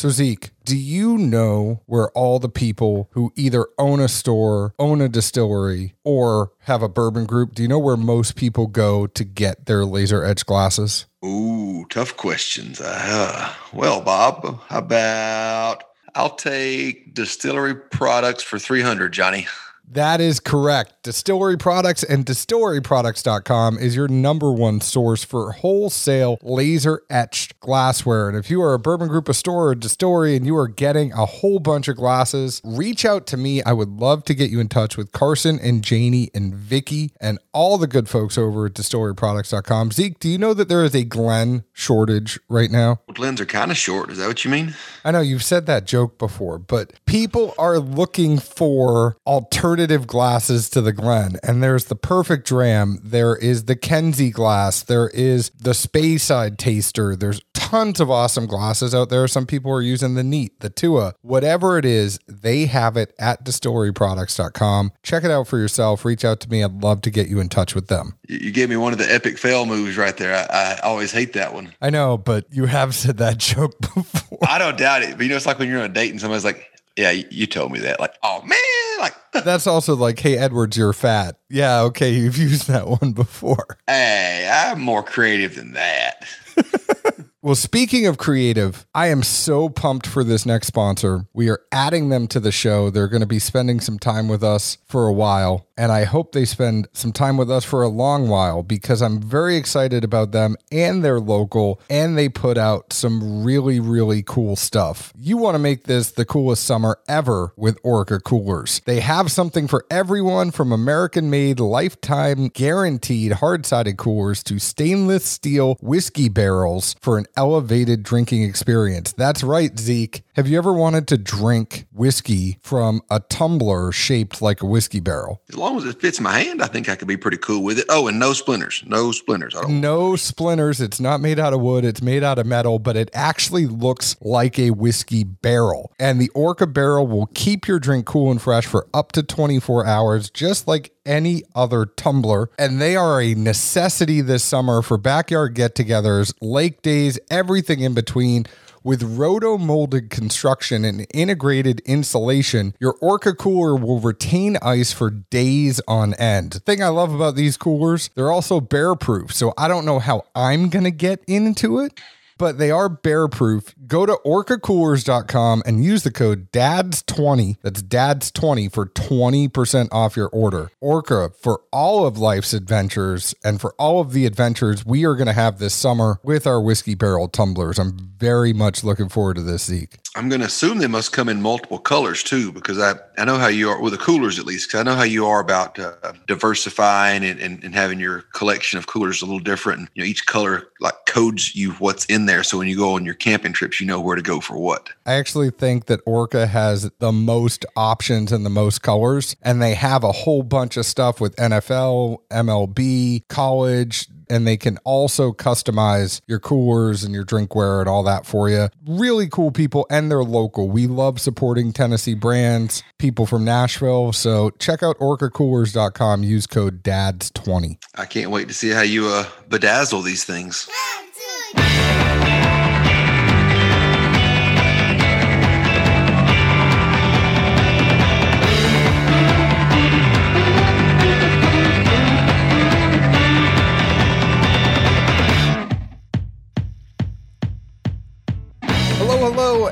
So, Zeke, do you know where all the people who either own a store, own a distillery, or have a bourbon group, do you know where most people go to get their laser edge glasses? Ooh, tough questions. Uh, well, Bob, how about I'll take distillery products for 300, Johnny. That is correct. Distillery Products and distilleryproducts.com is your number one source for wholesale laser etched glassware. And if you are a Bourbon Group of store or distillery and you are getting a whole bunch of glasses, reach out to me. I would love to get you in touch with Carson and Janie and Vicky and all the good folks over at distilleryproducts.com. Zeke, do you know that there is a Glen shortage right now? Well, Glens are kind of short. Is that what you mean? I know you've said that joke before, but people are looking for alternative alternative glasses to the Glen, and there's the perfect dram. There is the Kenzie glass. There is the Speyside taster. There's tons of awesome glasses out there. Some people are using the Neat, the Tua, whatever it is, they have it at distilleryproducts.com. Check it out for yourself. Reach out to me. I'd love to get you in touch with them. You gave me one of the epic fail moves right there. I, I always hate that one. I know, but you have said that joke before. I don't doubt it. But you know, it's like when you're on a date and somebody's like, yeah, you told me that. Like, oh man, like that's also like, hey, Edwards, you're fat. Yeah, okay, you've used that one before. Hey, I'm more creative than that. Well, speaking of creative, I am so pumped for this next sponsor. We are adding them to the show. They're going to be spending some time with us for a while, and I hope they spend some time with us for a long while because I'm very excited about them and they're local and they put out some really, really cool stuff. You want to make this the coolest summer ever with Orca Coolers. They have something for everyone from American made, lifetime guaranteed hard sided coolers to stainless steel whiskey barrels for an elevated drinking experience. That's right, Zeke. Have you ever wanted to drink whiskey from a tumbler shaped like a whiskey barrel? Long as it fits my hand, I think I could be pretty cool with it. Oh, and no splinters. No splinters. No splinters. It's not made out of wood, it's made out of metal, but it actually looks like a whiskey barrel. And the Orca barrel will keep your drink cool and fresh for up to 24 hours, just like any other tumbler. And they are a necessity this summer for backyard get togethers, lake days, everything in between. With roto molded construction and integrated insulation, your Orca cooler will retain ice for days on end. The thing I love about these coolers, they're also bear proof. So I don't know how I'm to get into it but they are bear proof. Go to orcacoolers.com and use the code DADS20. That's DADS20 for 20% off your order. Orca for all of life's adventures and for all of the adventures we are going to have this summer with our whiskey barrel tumblers. I'm very much looking forward to this, Zeke. I'm going to assume they must come in multiple colors too, because I, I know how you are with the coolers at least, because I know how you are about uh, diversifying and, and, and, having your collection of coolers a little different. And, you know, each color like codes you what's in there. So when you go on your camping trips, you know where to go for what. I actually think that Orca has the most options and the most colors, and they have a whole bunch of stuff with NFL, MLB, college, and they can also customize your coolers and your drinkware and all that for you. Really cool people, and they're local. We love supporting Tennessee brands, people from Nashville. So check out orcacoolers.com. Use code DADS20. I can't wait to see how you uh, bedazzle these things. Hello,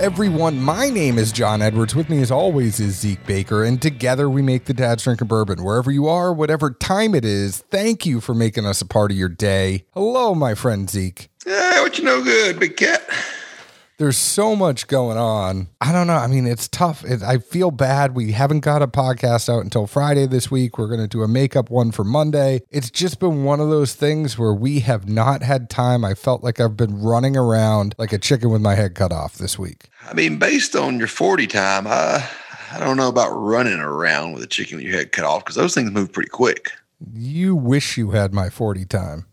everyone. My name is John Edwards. With me, as always, is Zeke Baker, and together we make the Dad's Drinking Bourbon. Wherever you are, whatever time it is, thank you for making us a part of your day. Hello, my friend Zeke. Yeah, what you know good, big cat there's so much going on. I don't know. I mean, it's tough. It, I feel bad. We haven't got a podcast out until Friday this week. We're going to do a makeup one for Monday. It's just been one of those things where we have not had time. I felt like I've been running around like a chicken with my head cut off this week. I mean, based on your 40 time, I, I don't know about running around with a chicken with your head cut off because those things move pretty quick. You wish you had my 40 time.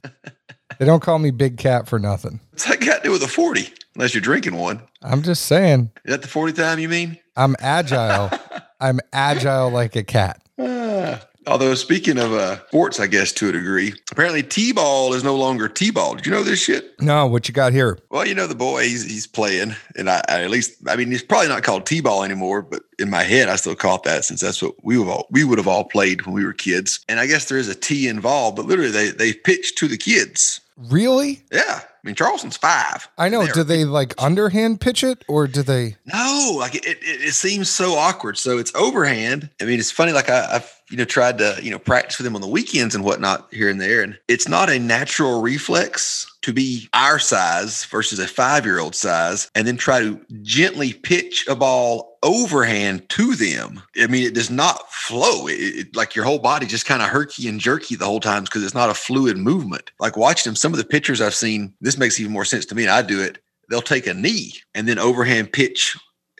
they don't call me Big Cat for nothing. What's that got to do with a 40? Unless you're drinking one. I'm just saying. Is that the 40 time you mean? I'm agile. I'm agile like a cat. Uh, Although speaking of uh, sports, I guess to a degree, apparently T-ball is no longer T-ball. Did you know this shit? No, what you got here? Well, you know the boy he's, he's playing, and I, I at least I mean he's probably not called T-ball anymore, but in my head I still call it that since that's what we would all we would have all played when we were kids. And I guess there is a T involved, but literally they they pitch to the kids. Really? Yeah. I mean, Charleston's five. I know. They're- Do they like underhand pitch it or do they? No, like it, it, it seems so awkward. So it's overhand. I mean, it's funny. Like I, I've you know tried to you know practice with them on the weekends and whatnot here and there, and it's not a natural reflex to be our size versus a five year old size, and then try to gently pitch a ball overhand to them. I mean, it does not flow. It, it- like your whole body just kind of herky and jerky the whole time because it's not a fluid movement. Like watching them, some of the pictures I've seen, this makes even more sense to me. And I do it. They'll take a knee and then overhand pitch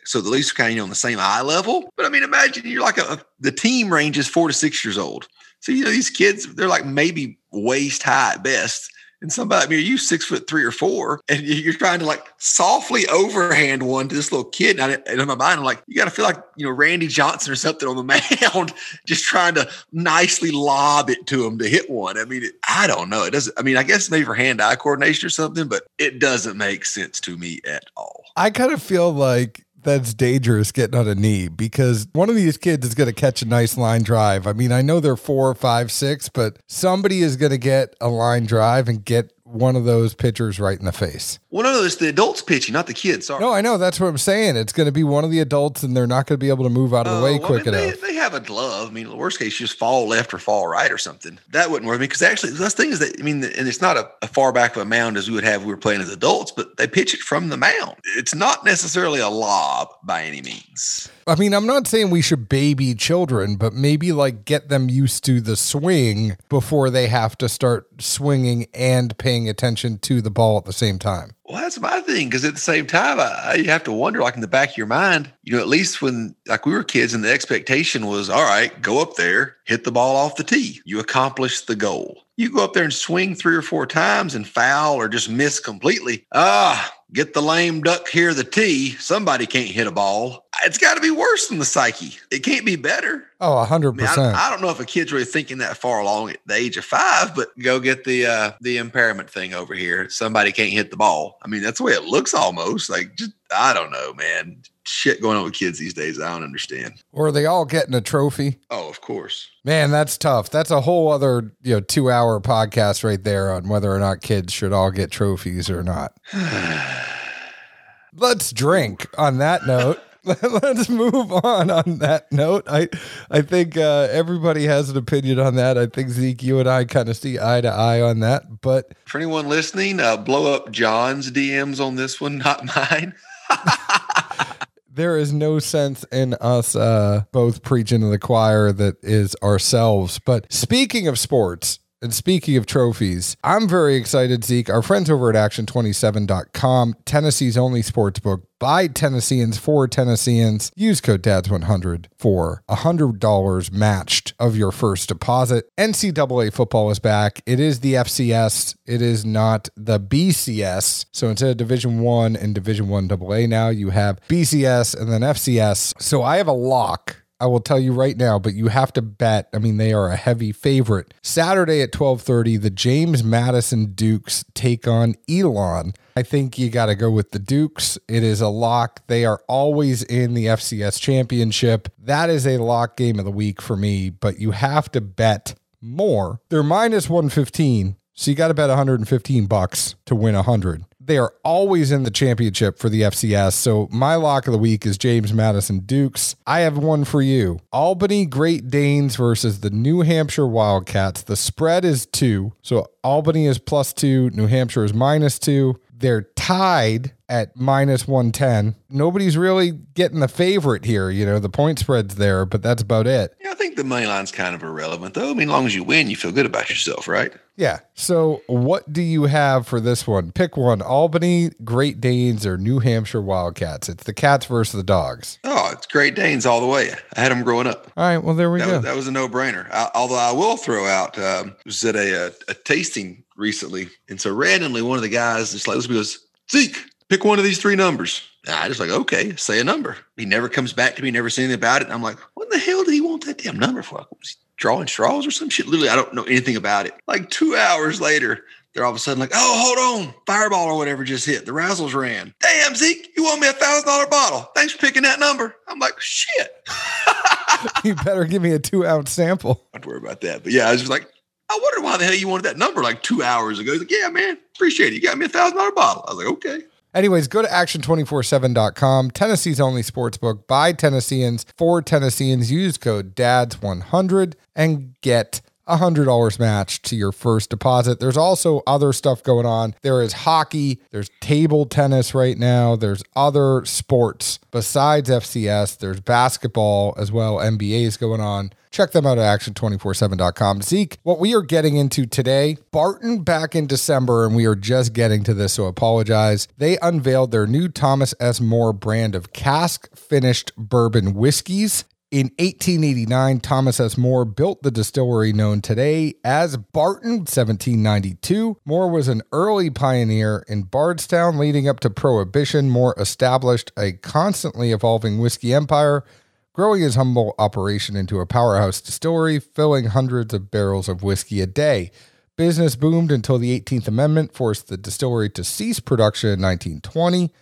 so the at are kind of you know, on the same eye level. But I mean, imagine you're like a the team range is four to six years old. So you know these kids, they're like maybe waist high at best. And somebody, I mean, you six foot three or four, and you- you're trying to like softly overhand one to this little kid. And, I, and in my mind, I'm like, you got to feel like you know Randy Johnson or something on the mound, just trying to nicely lob it to him to hit one. I mean, it, I don't know. It doesn't. I mean, I guess maybe for hand-eye coordination or something, but it doesn't make sense to me at all. I kind of feel like that's dangerous getting on a knee because one of these kids is going to catch a nice line drive. I mean, I know they're four, five, six, but somebody is going to get a line drive and get one of those pitchers right in the face. Well, no, no, it's the adults pitching, not the kids. Sorry. No, I know. That's what I'm saying. It's going to be one of the adults, and they're not going to be able to move out of the Oh, way well, quick I mean, enough. They, they have a glove. I mean, the worst case, you just fall left or fall right or something. That wouldn't work. I mean, because actually, the thing is that I mean, and it's not a, a far back of a mound as we would have if we were playing as adults, but they pitch it from the mound. It's not necessarily a lob by any means. I mean, I'm not saying we should baby children, but maybe like get them used to the swing before they have to start swinging and paying attention to the ball at the same time. Well, that's my thing. Because at the same time, I, I, you have to wonder, like in the back of your mind, you know, at least when like we were kids, and the expectation was, all right, go up there, hit the ball off the tee. You accomplish the goal. You go up there and swing three or four times and foul or just miss completely. Ah, get the lame duck here, the tee. Somebody can't hit a ball. It's got to be worse than the psyche. It can't be better. Oh, I, mean, 100%. I, don't know if a kid's really thinking that far along at the age of five, but go get the uh, the impairment thing over here. Somebody can't hit the ball. I mean, that's the way it looks almost. Like, just I don't know, man. Shit going on with kids these days. I don't understand. or are they all getting a trophy? Oh, of course. Man, that's tough. That's a whole other, you know, 2-hour podcast right there on whether or not kids should all get trophies or not. Let's drink on that note. Let's move on on that note. I I think uh, everybody has an opinion on that. I think Zeke, you and I kind of see eye to eye on that. But For anyone listening, uh, blow up John's DMs on this one, not mine. there is no sense in us uh, both preaching to the choir that is ourselves. But speaking of sports, and speaking of trophies, I'm very excited, Zeke. Our friends over at Action247.com, Tennessee's only sports book by Tennesseans for Tennesseans. Use code DADS100 for $100 matched of your first deposit. NCAA football is back. It is the FCS. It is not the BCS. So instead of Division 1 and Division 1 AA now, you have BCS and then FCS. So I have a lock I will tell you right now, but you have to bet. I mean, they are a heavy favorite. Saturday at 12:30, the James Madison Dukes take on Elon. I think you got to go with the Dukes. It is a lock. They are always in the FCS championship. That is a lock game of the week for me, but you have to bet more. They're minus 115, so you got to bet 115 bucks to win 100. They are always in the championship for the FCS. So my lock of the week is James Madison Dukes. I have one for you. Albany Great Danes versus the New Hampshire Wildcats. The spread is two. So Albany is plus two, New Hampshire is minus two. They're tied at minus 110. Nobody's really getting the favorite here. You know, the point spread's there, but that's about it. Yeah, think the money line's kind of irrelevant, though. I mean, as long as you win, you feel good about yourself, right? Yeah. So, what do you have for this one? Pick one Albany, Great Danes, or New Hampshire Wildcats. It's the cats versus the dogs. Oh, it's Great Danes all the way. I had them growing up. All right. Well, there we That go. was, that was a no brainer. Although I will throw out, um, was at a, a, a tasting recently. And so randomly, one of the guys just like, this goes, Zeke, pick one of these three numbers. I just like, okay, say a number. He never comes back to me, never said anything about it. And I'm like, what the hell did he want that damn number for? Was he drawing straws or some shit? Literally, I don't know anything about it. Like two hours later, they're all of a sudden like, oh, hold on, fireball or whatever just hit. The Razzles ran. Damn, Zeke, you owe me a thousand dollar bottle. Thanks for picking that number. I'm like, shit. you better give me a two ounce sample. Don't worry about that. But yeah, I was just like, I wondered why the hell you wanted that number like two hours ago. He's like, yeah, man, appreciate it. You got me a thousand dollar bottle. I was like, okay. Anyways, go to action247.com, Tennessee's only sports book by Tennesseans for Tennesseans. Use code DADS100 and get $100 match to your first deposit. There's also other stuff going on. There is hockey, there's table tennis right now, there's other sports besides FCS, there's basketball as well, NBA is going on. Check them out at action247.com. Zeke, what we are getting into today, Barton back in December, and we are just getting to this, so apologize. They unveiled their new Thomas S. Moore brand of cask finished bourbon whiskeys. In 1889, Thomas S. Moore built the distillery known today as Barton 1792. Moore was an early pioneer in Bardstown leading up to Prohibition. Moore established a constantly evolving whiskey empire, growing his humble operation into a powerhouse distillery, filling hundreds of barrels of whiskey a day. Business boomed until the 18th Amendment forced the distillery to cease production in 1920.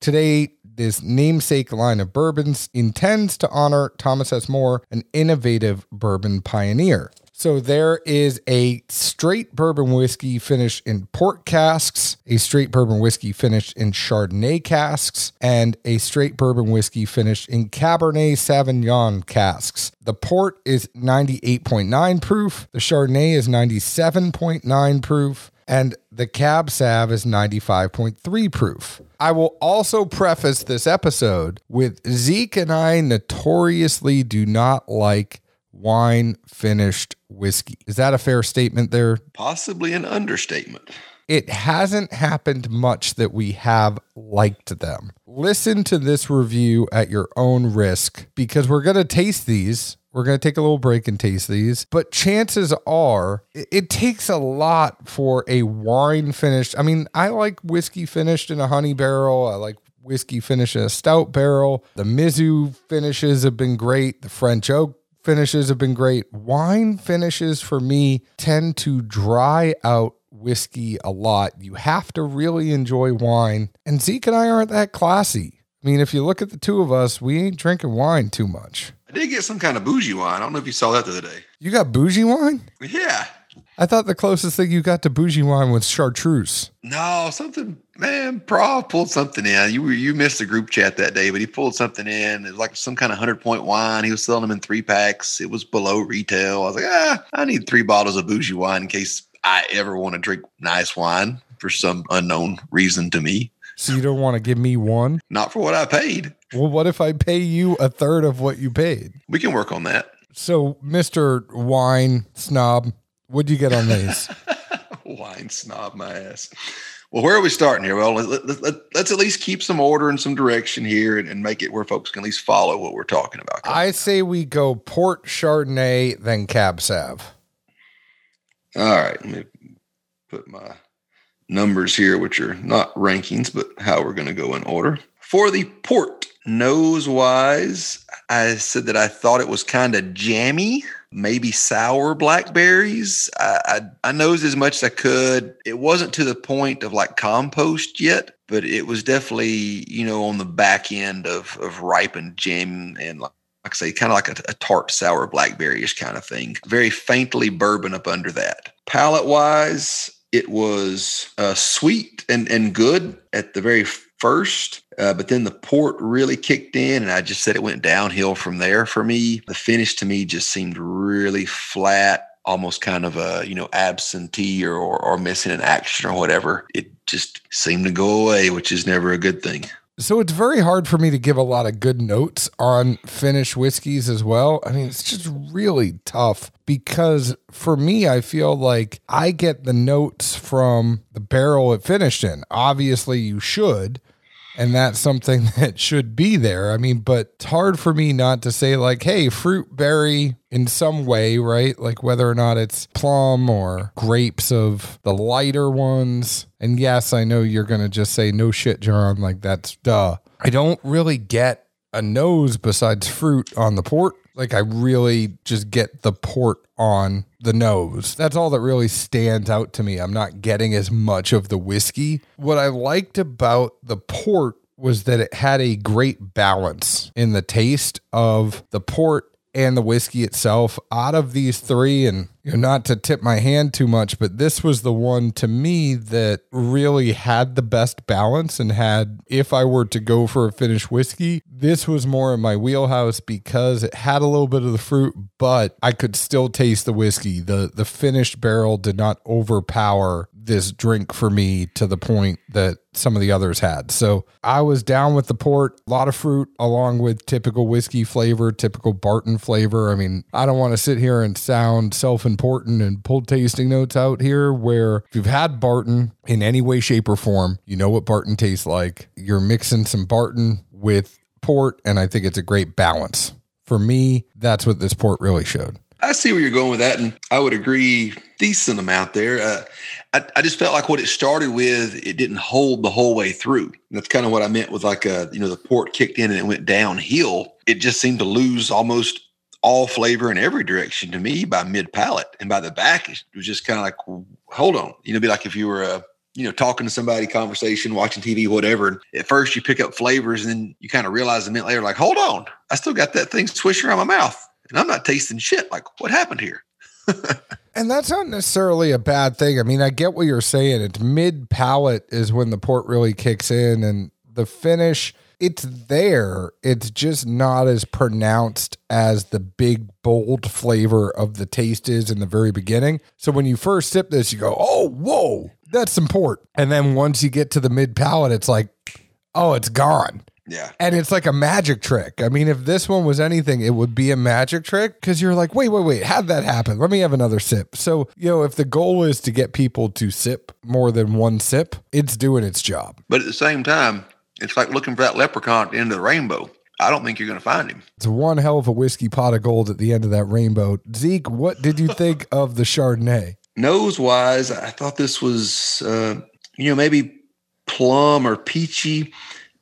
Today, this namesake line of bourbons intends to honor Thomas S. Moore, an innovative bourbon pioneer. So there is a straight bourbon whiskey finished in port casks, a straight bourbon whiskey finished in Chardonnay casks, and a straight bourbon whiskey finished in Cabernet Sauvignon casks. The port is 98.9 proof, the Chardonnay is 97.9 proof, and the Cab Sav is 95.3 proof. I will also preface this episode with Zeke and I notoriously do not like wine finished whiskey. Is that a fair statement there? Possibly an understatement. It hasn't happened much that we have liked them. Listen to this review at your own risk because we're going to taste these. We're going to take a little break and taste these, but chances are it, it takes a lot for a wine finished. I mean, I like whiskey finished in a honey barrel. I like whiskey finished in a stout barrel. The Mizu finishes have been great. The French oak finishes have been great. Wine finishes for me tend to dry out whiskey a lot. You have to really enjoy wine. And Zeke and I aren't that classy. I mean, if you look at the two of us, we ain't drinking wine too much. I did get some kind of bougie wine. I don't know if you saw that the other day. You got bougie wine? Yeah. I thought the closest thing you got to bougie wine was chartreuse. No, something, man. Prav pulled something in. You you missed the group chat that day, but he pulled something in. It was like some kind of hundred point wine. He was selling them in three packs. It was below retail. I was like, ah, I need three bottles of bougie wine in case I ever want to drink nice wine for some unknown reason to me. So you don't want to give me one? Not for what I paid. Well, what if I pay you a third of what you paid? We can work on that. So, Mr. Wine Snob, what'd you get on these? Wine snob my ass. Well, where are we starting here? Well, let, us let, let, at least keep some order and some direction here and, and, make it where folks can at least follow what we're talking about. I say we go Port Chardonnay, then Cab Sav. All right. Let me put my numbers here, which are not rankings, but how we're going to go in order. For the port nose wise, I said that I thought it was kind of jammy, maybe sour blackberries. I, I, I nosed as much as I could. It wasn't to the point of like compost yet, but it was definitely, you know, on the back end of, of ripened jam and like, like I say, kind of like a, a tart sour blackberryish kind of thing. Very faintly bourbon up under that. Palate wise, it was uh, sweet and, and good at the very first, uh, but then the port really kicked in, and I just said it went downhill from there for me. The finish to me just seemed really flat, almost kind of a you know absentee or, or, or missing an action or whatever. It just seemed to go away, which is never a good thing. So it's very hard for me to give a lot of good notes on finish whiskeys as well. I mean, it's just really tough because for me, I feel like I get the notes from the barrel it finished in. Obviously, you should. And that's something that should be there. I mean, but it's hard for me not to say, like, hey, fruit berry in some way, right? Like whether or not it's plum or grapes of the lighter ones. And yes, I know you're to just say, no shit, John. Like, that's duh. I don't really get a nose besides fruit on the port. Like, I really just get the port on the nose. That's all that really stands out to me. I'm not getting as much of the whiskey. What I liked about the port was that it had a great balance in the taste of the port and the whiskey itself. Out of these three, and you know, not to tip my hand too much, but this was the one to me that really had the best balance and had, if I were to go for a finished whiskey, this was more in my wheelhouse because it had a little bit of the fruit, but I could still taste the whiskey. The the finished barrel did not overpower this drink for me to the point that some of the others had. So I was down with the port, a lot of fruit along with typical whiskey flavor, typical Barton flavor. I mean, I don't want to sit here and sound self important and pull tasting notes out here where if you've had Barton in any way, shape, or form, you know what Barton tastes like. You're mixing some Barton with port, and I think it's a great balance. For me, that's what this port really showed. I see where you're going with that, and I would agree decent amount there. Uh, I, I, just felt like what it started with, it didn't hold the whole way through. And that's kind of what I meant with like a, uh, you know, the port kicked in and it went downhill. It just seemed to lose almost all flavor in every direction to me by mid palate, and by the back it was just kind of like, hold on, you know, be like if you were a uh, you know, talking to somebody, conversation, watching TV, whatever. At first you pick up flavors and then you kind of realize a minute later, like, hold on, I still got that thing swishing around my mouth and I'm not tasting shit. Like, what happened here? and that's not necessarily a bad thing. I mean, I get what you're saying. It's mid palate is when the port really kicks in, and the finish, it's there. It's just not as pronounced as the big, bold flavor of the taste is in the very beginning. So when you first sip this, you go, oh, whoa, that's some port. And then once you get to the mid palate, it's like, oh, it's gone. Yeah. And it's like a magic trick. I mean, if this one was anything, it would be a magic trick because you're like, wait, wait, wait, how'd that happen? Let me have another sip. So, you know, if the goal is to get people to sip more than one sip, it's doing its job. But at the same time, it's like looking for that leprechaun at the end of the rainbow. I don't think you're going to find him. It's one hell of a whiskey pot of gold at the end of that rainbow. Zeke, what did you think of the Chardonnay? Nose wise, I thought this was, uh, you know, maybe plum or peachy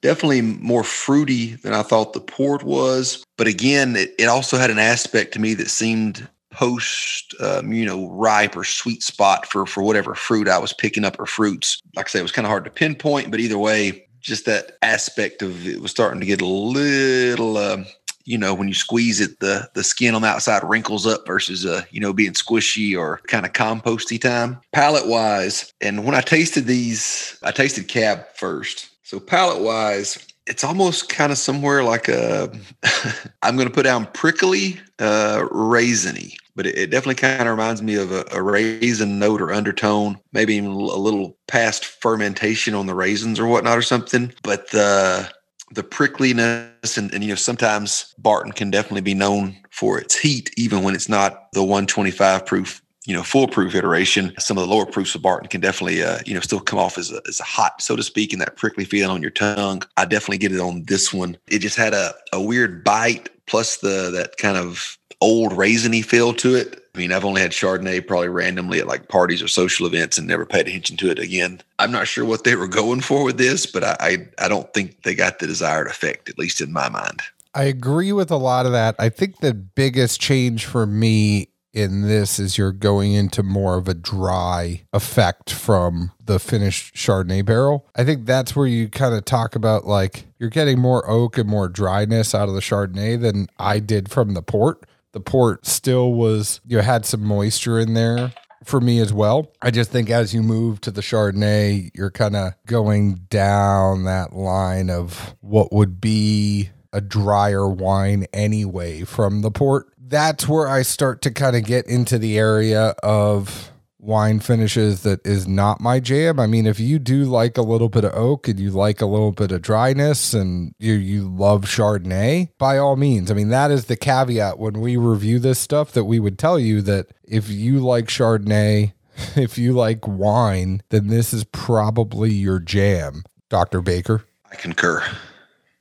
definitely more fruity than I thought the port was. But again, it, it also had an aspect to me that seemed post, um, you know, ripe or sweet spot for for whatever fruit I was picking up or fruits. Like I say, it was kind of hard to pinpoint, but either way, just that aspect of it was starting to get a little. Uh, you know, when you squeeze it, the the skin on the outside wrinkles up versus uh, you know, being squishy or kind of composty time. Palate wise, and when I tasted these, I tasted cab first so palate wise, it's almost kind of somewhere like a I'm going to put down prickly, uh, raisiny, but it, it definitely kind of reminds me of a, a, raisin note or undertone, maybe even a little past fermentation on the raisins or whatnot or something. But the the prickliness and, and you know sometimes Barton can definitely be known for its heat, even when it's not the 125 proof you know, Full Proof iteration, some of the lower proofs of Barton can definitely, uh, you know, still come off as a, as a hot, so to speak, and that prickly feeling on your tongue. I definitely get it on this one. It just had a, a weird bite plus the that kind of old raisiny feel to it. I mean, I've only had Chardonnay probably randomly at like parties or social events and never paid attention to it again. I'm not sure what they were going for with this, but I, I, I don't think they got the desired effect, at least in my mind. I agree with a lot of that. I think the biggest change for me in this is you're going into more of a dry effect from the finished Chardonnay barrel. I think that's where you kind of talk about like you're getting more oak and more dryness out of the Chardonnay than I did from the port. The port still was, you know, had some moisture in there for me as well. I just think as you move to the Chardonnay, you're kind of going down that line of what would be a drier wine anyway from the port that's where I start to kind of get into the area of wine finishes that is not my jam. I mean, if you do like a little bit of oak and you like a little bit of dryness and you you love Chardonnay, by all means. I mean, that is the caveat when we review this stuff that we would tell you that if you like Chardonnay, if you like wine, then this is probably your jam, Dr. Baker. I concur.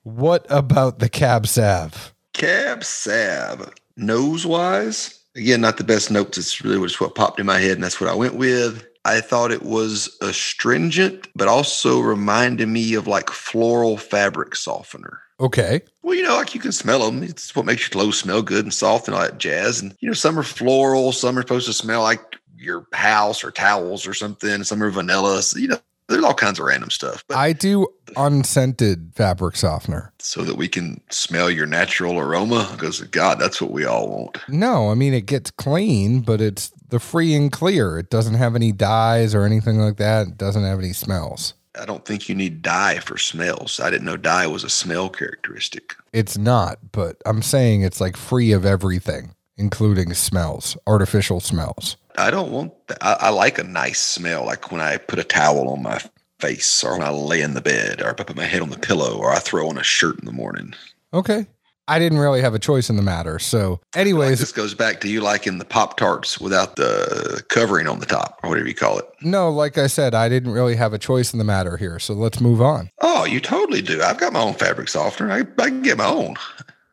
What about the Cab Sav? Cab Sav, nose wise, again, not the best notes. It's really just what popped in my head, and that's what I went with. I thought it was astringent, but also reminded me of like floral fabric softener. Okay. Well, you know, like you can smell them. It's what makes your clothes smell good and soft and all that jazz. And, you know, some are floral, some are supposed to smell like your house or towels or something. Some are vanilla. So, you know, there's all kinds of random stuff. But I do unscented fabric softener. So that we can smell your natural aroma? Because, God, that's what we all want. No, I mean, it gets clean, but it's the free and clear. It doesn't have any dyes or anything like that. It doesn't have any smells. I don't think you need dye for smells. I didn't know dye was a smell characteristic. It's not, but I'm saying it's like free of everything, including smells, artificial smells. I don't want that. I, I like a nice smell, like when I put a towel on my face or when I lay in the bed or I put my head on the pillow or I throw on a shirt in the morning. Okay. I didn't really have a choice in the matter. So, anyways, like this goes back to you liking the Pop Tarts without the covering on the top or whatever you call it. No, like I said, I didn't really have a choice in the matter here. So let's move on. Oh, you totally do. I've got my own fabric softener. I, I can get my own.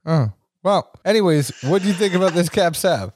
Oh, well, anyways, what do you think about this Cab Sav?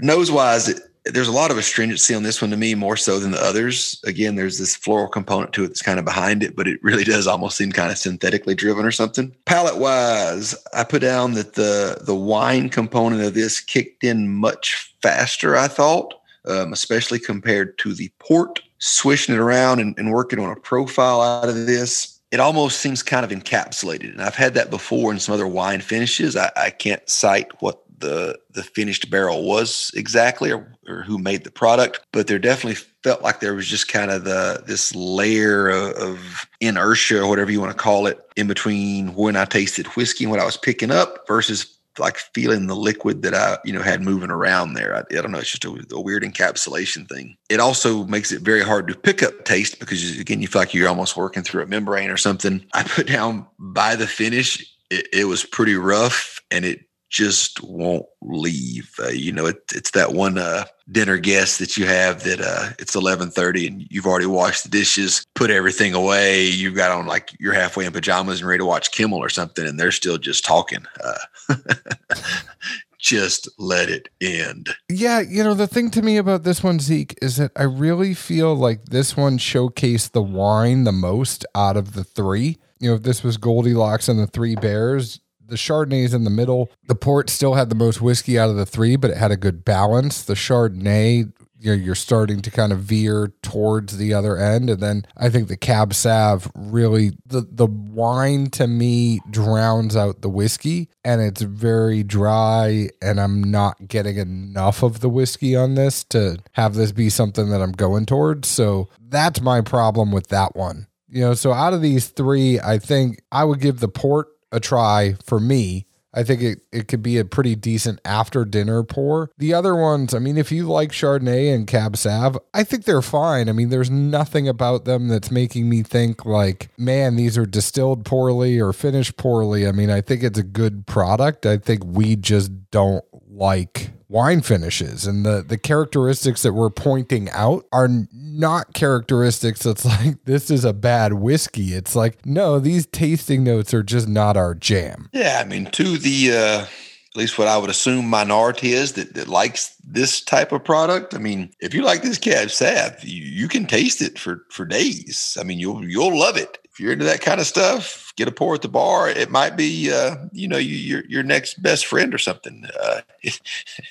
Nose wise, there's a lot of astringency on this one to me more so than the others. Again there's this floral component to it that's kind of behind it but it really does almost seem kind of synthetically driven or something. Palate wise i put down that the the wine component of this kicked in much faster i thought um, especially compared to the port swishing it around and, and working on a profile out of this it almost seems kind of encapsulated and i've had that before in some other wine finishes. I, I can't cite what the the finished barrel was exactly or, or who made the product but there definitely felt like there was just kind of the this layer of, of inertia or whatever you want to call it in between when i tasted whiskey and what i was picking up versus like feeling the liquid that I, you know, had moving around there. I, I don't know. It's just a, a, weird encapsulation thing. It also makes it very hard to pick up taste because again, you feel like you're almost working through a membrane or something. I put down by the finish, it, it was pretty rough and it just won't leave. Uh, you know, it, it's that one uh, dinner guest that you have that uh, it's eleven thirty and you've already washed the dishes, put everything away. You've got on like you're halfway in pajamas and ready to watch Kimmel or something, and they're still just talking. Uh, just let it end. Yeah, you know, the thing to me about this one, Zeke, is that I really feel like this one showcased the wine the most out of the three. You know, if this was Goldilocks and the Three Bears, the Chardonnay's in the middle. The port still had the most whiskey out of the three, but it had a good balance. The Chardonnay, you know, you're starting to kind of veer towards the other end. And then I think the Cab Sav really, the, the wine to me drowns out the whiskey and it's very dry. And I'm not getting enough of the whiskey on this to have this be something that I'm going towards. So that's my problem with that one. You know, so out of these three, I think I would give the port a try for me. I think it, it could be a pretty decent after dinner pour. The other ones, I mean, if you like Chardonnay and Cab Sav, I think they're fine. I mean, there's nothing about them that's making me think like, man, these are distilled poorly or finished poorly. I mean, I think it's a good product. I think we just don't like wine finishes and the the characteristics that we're pointing out are not characteristics that's like this is a bad whiskey it's like no these tasting notes are just not our jam yeah i mean to the uh at least what I would assume minority is that, that likes this type of product. I mean, if you like this cab sav, you, you can taste it for for days. I mean, you'll you'll love it if you're into that kind of stuff, get a pour at the bar. It might be, uh, you know, you, your your next best friend or something. Uh, it,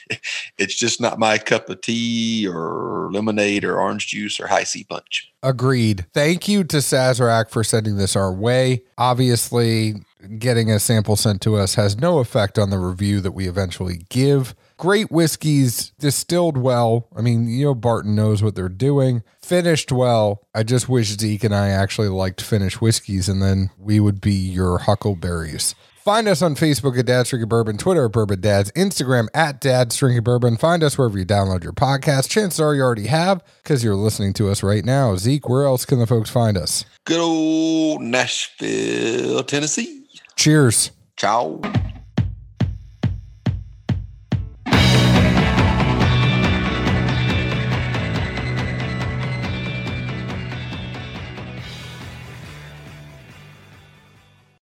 it's just not my cup of tea or lemonade or orange juice or Hi-C punch. Agreed. Thank you to Sazerac for sending this our way. Obviously, getting a sample sent to us has no effect on the review that we eventually give. Great whiskeys distilled well. I mean, you know, Barton knows what they're doing. Finished well. I just wish Zeke and I actually liked finished whiskeys, and then we would be your huckleberries. Find us on Facebook at Dad's Drinking Bourbon, Twitter at Bourbon Dads, Instagram at Dad's Drinking Bourbon. Find us wherever you download your podcast. Chances are you already have because you're listening to us right now. Zeke, where else can the folks find us? Good old Nashville, Tennessee. Cheers. Ciao.